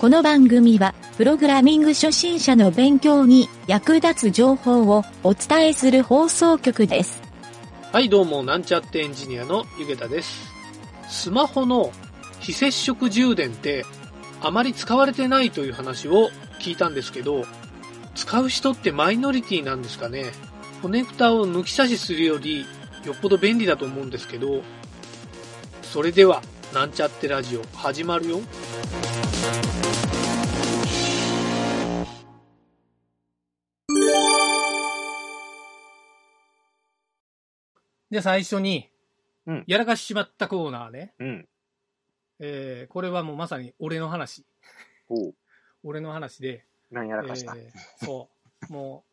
この番組は、プログラミング初心者の勉強に役立つ情報をお伝えする放送局です。はい、どうも、なんちゃってエンジニアのゆげたです。スマホの非接触充電ってあまり使われてないという話を聞いたんですけど、使う人ってマイノリティなんですかね？コネクタを抜き差しするよりよっぽど便利だと思うんですけど、それでは、なんちゃってラジオ始まるよ。じゃあ最初にうん、やらかしちまったコーナーね。うん。えーこれはもうまさに俺の話。おう。俺の話で、何やらかした？えーそう、も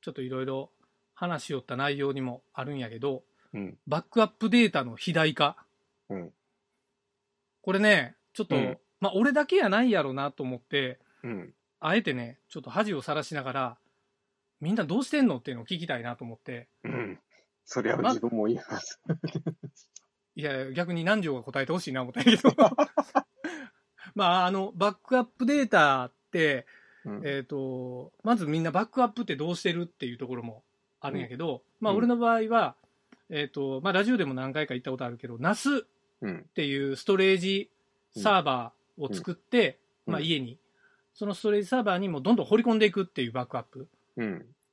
う、ちょっといろいろ話しよった内容にもあるんやけど、うん。バックアップデータの肥大化。うん。これね、ちょっと、うんまあ俺だけやないやろなと思って、うん。あえてね、ちょっと恥をさらしながら、みんなどうしてんの？っていうのを聞きたいなと思って、うん。それは自分も言います。いや、逆に南條が答えてほしいな思ったけど。まあ、あの、バックアップデータって、うん。えっ、と、まずみんなバックアップってどうしてるっていうところもあるんやけど、まあうん俺の場合は、えっ、と、まあラジオでも何回か言ったことあるけど、NAS っうん。ていうストレージサーバーを作って、うんまあ家に、そのストレージサーバーにもどんどん掘り込んでいくっていうバックアップ。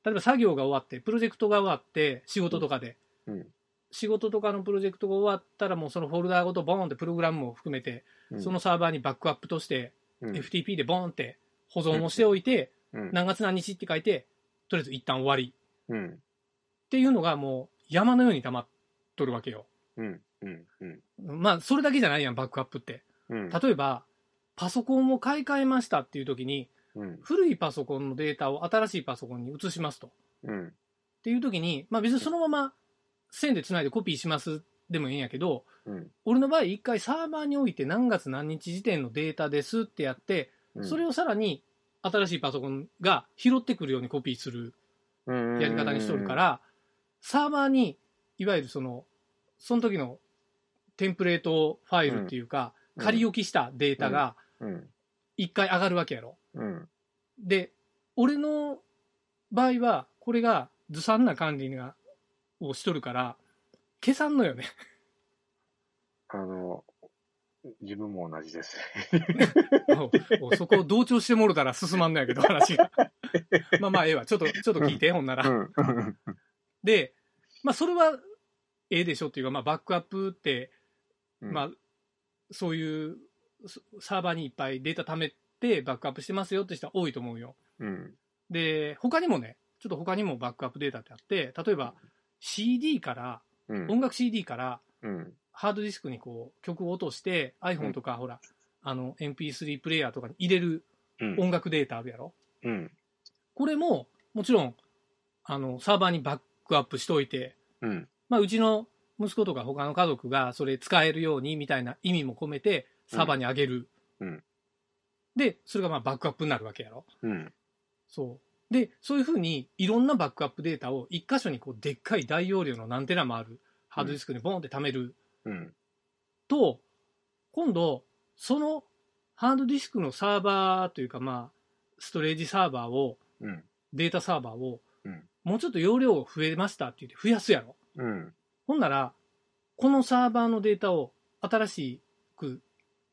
うん。例えば作業が終わって、プロジェクトが終わって、仕事とかで、うん。仕事とかのプロジェクトが終わったらもうそのフォルダーごとボーンってプログラムも含めて、うん。そのサーバーにバックアップとして、うん、FTP でボーンって保存をしておいて、うん。何月何日って書いて、とりあえず一旦終わりうん。っていうのがもう山のように溜まっとるわけよ。まあ、それだけじゃないやん、バックアップって。うん。例えば、パソコンを買い替えましたっていう時に、うん。古いパソコンのデータを新しいパソコンに移しますと。うん。っていう時に、まあ別にそのまま線で繋いでコピーしますでもいいんやけど、うん。俺の場合一回サーバーにおいて何月何日時点のデータですってやって、それををさらに新しいパソコンが拾ってくるようにコピーするやり方にしとるか、ら、サーバーに、いわゆるその、その時のテンプレートファイルっていうか、うん仮置きしたデータがうん。一回上がるわけやろ。うん。で、俺の場合は、これがずさんな管理がをしとるから、消さんのよね。あの、自分も同じです。そこを同調してもろたら進まんのやけど、話が。まあまあ、ええわ。ちょっと、ちょっと聞いて、ほんなら。で、まあ、それは、ええでしょっていうか、まあ、バックアップって、まあ、そういうそサーバーにいっぱいデータ貯めてバックアップしてますよって人は多いと思うよ。うん。で、他にもね、ちょっと他にもバックアップデータってあって、例えば CD から、うん。音楽 CD からうん。ハードディスクにこう曲を落として、iPhone とかほら、あの MP3 プレイヤーとかに入れるうん。音楽データあるやろ？うん。これも、もちろん、あの、サーバーにバックアップしといて、うん。まあ、うちの息子とか他の家族がそれ使えるようにみたいな意味も込めてサーバーに上げる。うんで、それがまあバックアップになるわけやろ。うん。そう。で、そういうふうにいろんなバックアップデータを一箇所にこうでっかい大容量の何テラもあるハードディスクにボンって貯めるうん。と、今度、そのハードディスクのサーバーというかまあ、ストレージサーバーを、うん。データサーバーをうん、もうちょっと容量増えましたって言って増やすやろ。うん。ほんなら、このサーバーのデータを新しく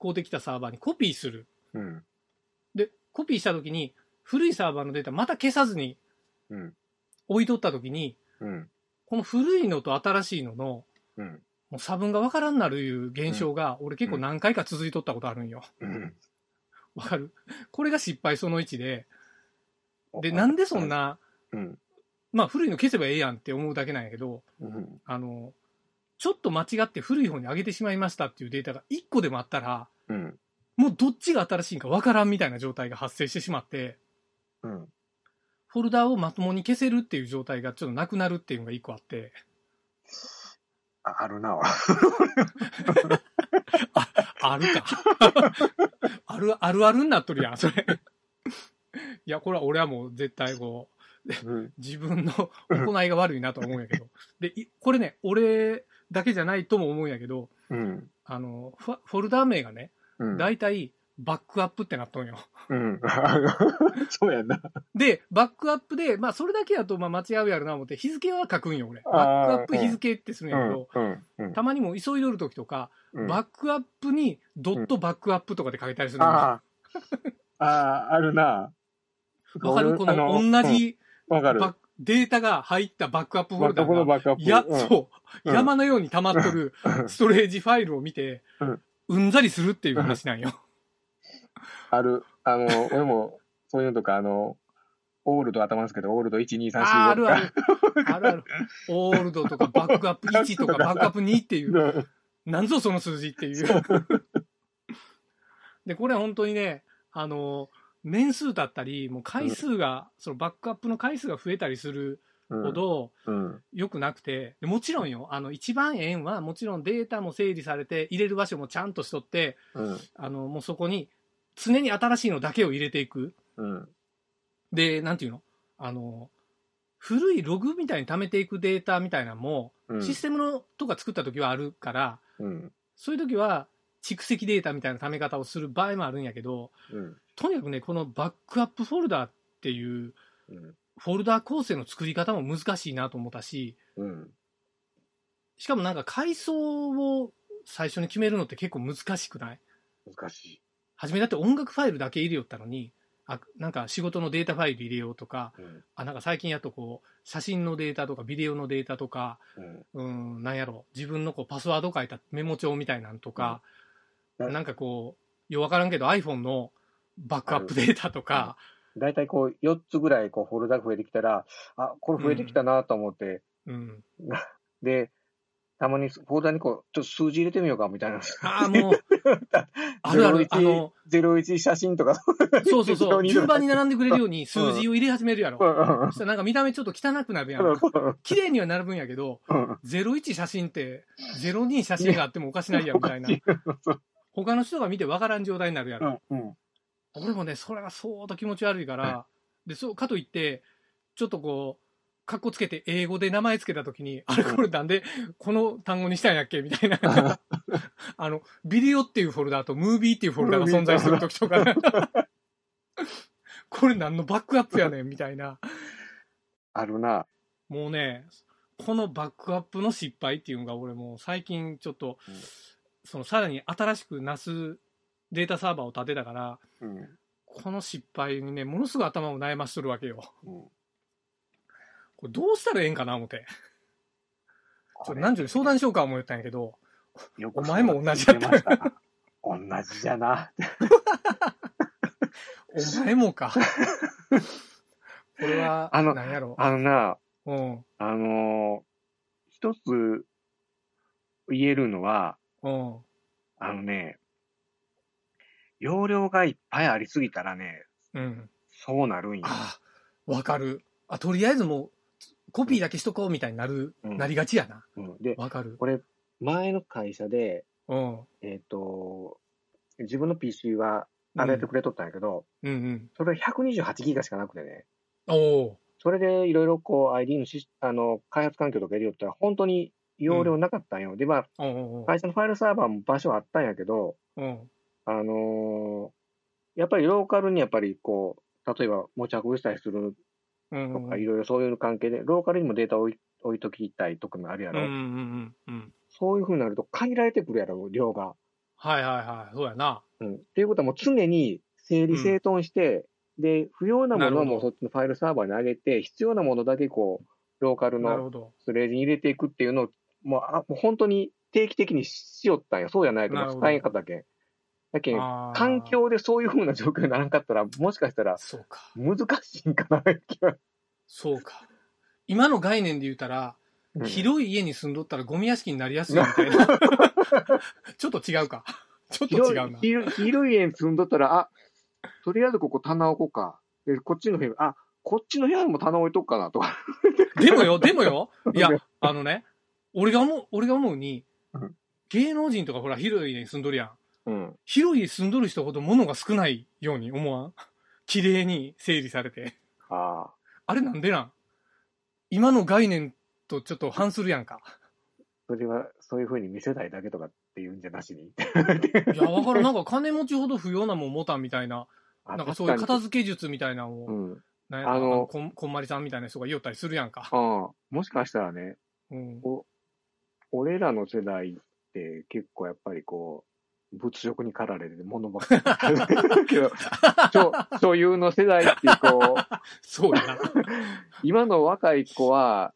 買うてきたサーバーにコピーする。うん。で、コピーしたときに、古いサーバーのデータまた消さずにうん。置いとったときに、うん。この古いのと新しいのの、うん。もう差分がわからんなるいう現象が、俺結構何回か続いとったことあるんよ。うん。わかる？これが失敗その1で、で、なんでそん。な、うん。まあ古いの消せばええやんって思うだけなんやけど、うん。あの、ちょっと間違って古い方に上げてしまいましたっていうデータが1個でもあったら、うん。もうどっちが新しいんかわからんみたいな状態が発生してしまって、うん。フォルダーをまともに消せるっていう状態がちょっとなくなるっていうのが一個あって、ああるな。あるか。ある、あるあるになっとるやん、それ。いや、これは俺はもう絶対こう、うん。自分の行いが悪いなとは思うんやけど。で、いこれね、俺だけじゃないとも思うんやけど、うん。あの、ファフォルダー名がね、うん。大体バックアップってなっとんよ。うん。そうやんな。で、バックアップで、まあそれだけだとまあ間違うやろな思って、日付は書くんよ、俺。あーバックアップ日付ってするんうんやけど、。うん。うん。たまにもう急いどる時とか、うんバックアップにドットバックアップとかで書いたりするんよああ。ああ、あるな。わかる？このあ同じうんわかる。バッデータが入ったバックアップフォルダどこのが、バックアップや、うんそう、うん山のように溜まっとるストレージファイルを見てうん、うんざりするっていう話なんよ。ある。あの、俺も、そういうのとか、あの、オールド頭ですけど、オールド1、2、3、4、5あるあとる。あるある。オールドとかバックアップ1とか バックアップ2っていう、か。なんぞその数字っていう。で、これは本当にね、あの、年数だったり、もう回数が、そのバックアップの回数が増えたりするうんほどうん。良くなくて、でもちろんよ、あの、一番円はもちろんデータも整理されて、入れる場所もちゃんとしとって、うん。あの、もうそこに常に新しいのだけを入れていく。うん。で、なんていうの？あの、古いログみたいに貯めていくデータみたいなのも、うん。システムのとか作った時はあるから、うん。そういう時は蓄積データみたいな貯め方をする場合もあるんやけど、うん。とにかくね、このバックアップフォルダっていううん。フォルダ構成の作り方も難しいなと思ったし、うん。しかもなんか階層を最初に決めるのって結構難しくない？難しい。初めだって音楽ファイルだけ入れよったのに、あなんか仕事のデータファイル入れようとか、うん。あなんか最近やとこう、写真のデータとかビデオのデータとか、うん。うん、なんやろ、自分のこうパスワード書いたメモ帳みたいなんとか、うんなんかこう、ようわからんけど iPhone のバックアップデータとか、大体こう、4つぐらいこう、フォルダが増えてきたら、あ、これ増えてきたなと思って、うん。で、たまにフォルダにこう、ちょっと数字入れてみようかみたいな。ああ、もう、あるある、あの、01写真とか。そうそうそう、02 順番に並んでくれるように数字を入れ始めるやろ。うんそしたらなんか見た目ちょっと汚くなるやん。綺麗には並ぶんやけど、01写真って02写真があってもおかしないやんみたいな。他の人が見てわからん状態になるやろ。うん。俺もね、それが相当気持ち悪いから、で、そう、かといって、ちょっとこう、カッコつけて英語で名前つけたときに、あれこれなんでこの単語にしたんやっけ？みたいな。あの、ビデオっていうフォルダとムービーっていうフォルダが存在するときとか、これ何のバックアップやねん？みたいな。あるな。もうね、このバックアップの失敗っていうのが俺もう最近ちょっと、うんそのさらに新しくなすデータサーバーを立てたから、うん。この失敗にね、ものすごい頭を悩ましとるわけよ。うんこれどうしたらええんかな思って。ちょっと何時に相談しようか思ったんやけど、よお前も同じやったた同じじゃな。お前もか。これは、あの何やろ？あのな、うん。あのー一つ言えるのは、うん。あのね、容量がいっぱいありすぎたらね、うん。そうなるんよ。ああ、わかる。あ、とりあえずもう、コピーだけしとこうみたいになる、うんなりがちやな。うん、で、わかる。これ、前の会社で、うん。えっ、と、自分の PC は与えてくれとったんやけど、うんうん。それ128ギガしかなくてね、おおそれでいろいろこう ID のしあの開発環境とか入れよったら、本当に容量なかったんよ。で、まあ、おおお会社のファイルサーバーも場所あったんやけど、うん。あのーやっぱりローカルにやっぱりこう、例えば持ち運びしたりするうん。とか、いろいろそういう関係で、ローカルにもデータを置い置いときたいとかもあるやろ。うんうんうんうん。そういうふうになると限られてくるやろ、量が。はいはいはい。そうやな。うん。っていうことはもう常に整理整頓して、で、不要なものもうそっちのファイルサーバーに上げて、必要なものだけこう、ローカルの。ストレージに入れていくっていうのを、もうあもう本当に定期的にしよったんや。そうじゃないと使えんかったけん。だけ環境でそういうふうな状況にならんかったら、もしかしたらそうか。難しいんかな、そうか。今の概念で言うたら、うん広い家に住んどったらゴミ屋敷になりやすいみたいな。ちょっと違うか。ちょっと違うな。広い広い家に住んどったら、あ、とりあえずここ棚置こうか。で、こっちの部屋、あ、こっちの部屋にも棚置いとくかなとか。でもよ、でもよ。いや、あのね、俺が思う、俺が思うにうん、芸能人とかほら広い家に住んどるやん。うん。広い家住んどる人ほど物が少ないように思わん？綺麗に整理されて。ああ。あれなんでなん？今の概念とちょっと反するやんか。それは、そういうふうに見せたいだけとかっっていうんじゃなしに。いや、わからん。なんか金持ちほど不要なもん持たんみたいな、あなんかそういう片確付け術みたいなのを、うん。なんやあのこんこんまりさんみたいな人が言おったりするやんか。ああ、もしかしたらね、うん。お俺らの世代って結構やっぱりこう、物欲に駆られて物ばっかり。けど、所所有の世代ってこう、そうやな。今の若い子は、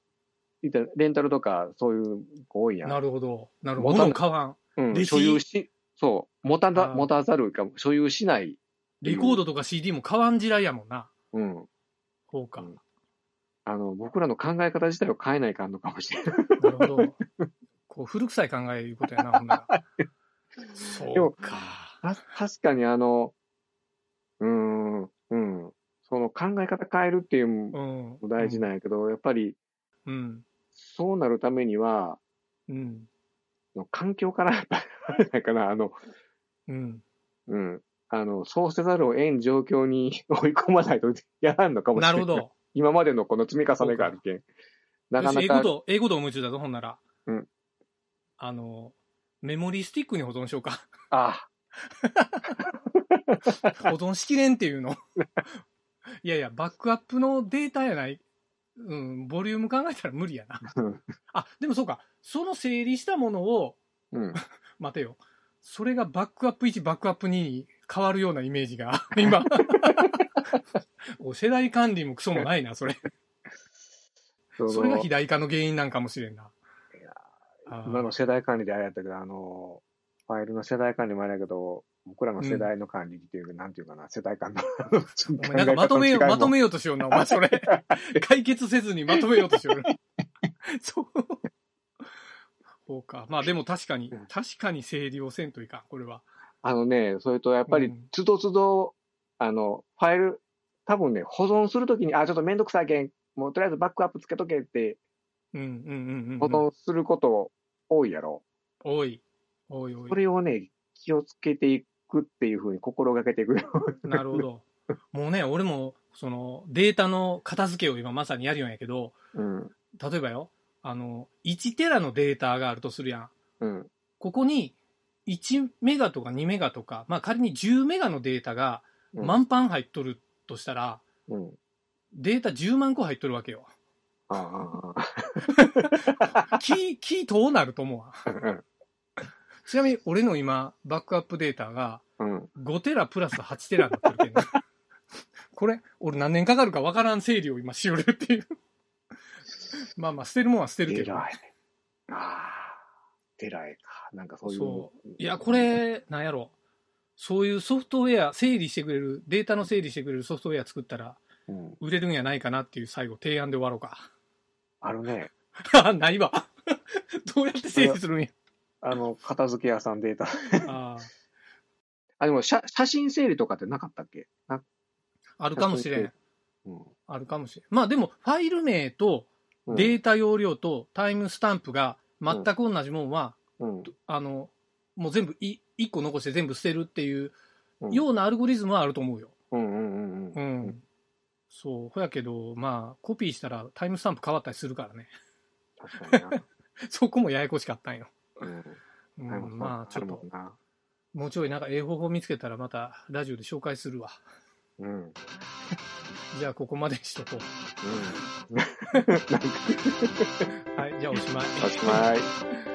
レンタルとかそういう子多いやん。なるほど。なるほど。物買わん。うん、所有し、そう、持たざあー持たざるか、所有しない。レコードとか CD も買わん時代やもんな。うん。そうか。うんあの、僕らの考え方自体を変えないかんのかもしれない。なるほど。こう、古臭い考えいうことやな、ほんなら。そうか。た確かにあの、うーん、うん。その考え方変えるっていうのうん。も大事なんやけど、やっぱりうん。そうなるためには、うん。環境からやっぱり、あれなんかな、あの、うん。うん。あの、そうせざるを得ん状況に 追い込まないとやらんのかもしれな。ないるほど。今までのこの積み重ねがあるけん。なかなか、よし英語と、英語と思いついたぞ、ほんなら。うん。あの、メモリースティックに保存しようか。あ 保存しきれんっていうの。いやいや、バックアップのデータやない。うん、ボリューム考えたら無理やな。うんあ、でもそうか。その整理したものを、うん。待てよ。それがバックアップ1、バックアップ2に変わるようなイメージが、今。お世代管理もクソもないな、それ。そそれがの肥大化の原因なんかもしれんな。今の世代管理であれやったけど、あの、ファイルの世代管理もあれやけど、僕らの世代の管理っていうか、なんていうかな、世代間の。お前なんかまとめよう、まとめようとしような、お前それ。解決せずにまとめようとしよう。そう。そうか。まあでも確かに、確かに整理をせんといかん、これは。あのね、それとやっぱりうん、つどつど、あの、ファイル、多分ね、保存するときに、あ、ちょっとめんどくさいけん、もうとりあえずバックアップつけとけって、うんうんうんうん、保存すること多いやろ。多い。多い多いそ。れをね、気をつけていくっていうふうに心がけていくよ。なるほど。もうね、俺も、その、データの片付けを今まさにやるようやけど、うん。例えばよ、あの、1テラのデータがあるとするやん。うん。ここに、1メガとか2メガとか、まあ仮に10メガのデータがうん満帆入っとるとしたら、うん。データ10万個入っとるわけよ。ああ。キー、キーどうなると思うわ。ちなみに俺の今、バックアップデータがうん。5テラプラス8テラになってるけど、これ、俺何年かかるかわからん整理を今しよるっていう。まあまあ、捨てるもんは捨てるけど。偉い。ああ。偉いか。なんかそういう。そういや、これ、なんやろ。そういうソフトウェア、整理してくれる、データの整理してくれるソフトウェア作ったら、売れるんやないかなっていう最後、提案で終わろうか。あるね。あ ないわ。どうやって整理するんや。あの、片付け屋さんデータ。あーあ、でも写、写真整理とかってなかったっけ？なあるかもしれん。うん。あるかもしれん。まあでも、ファイル名とうんデータ容量とタイムスタンプが全く同じもんは、うん。あの、もう全部い、一個残して全部捨てるっていううんようなアルゴリズムはあると思うよ。うんうんうんううん。ん。そう。ほやけど、まあ、コピーしたらタイムスタンプ変わったりするからね。確かにな。そこもややこしかったんよ。うん。うん、まあ、ちょっとるもうちょいなんかええ方法見つけたらまたラジオで紹介するわ。うん。うん。じゃあここまでにしとこ なんか、う。はい、じゃあおしまい。おしまい。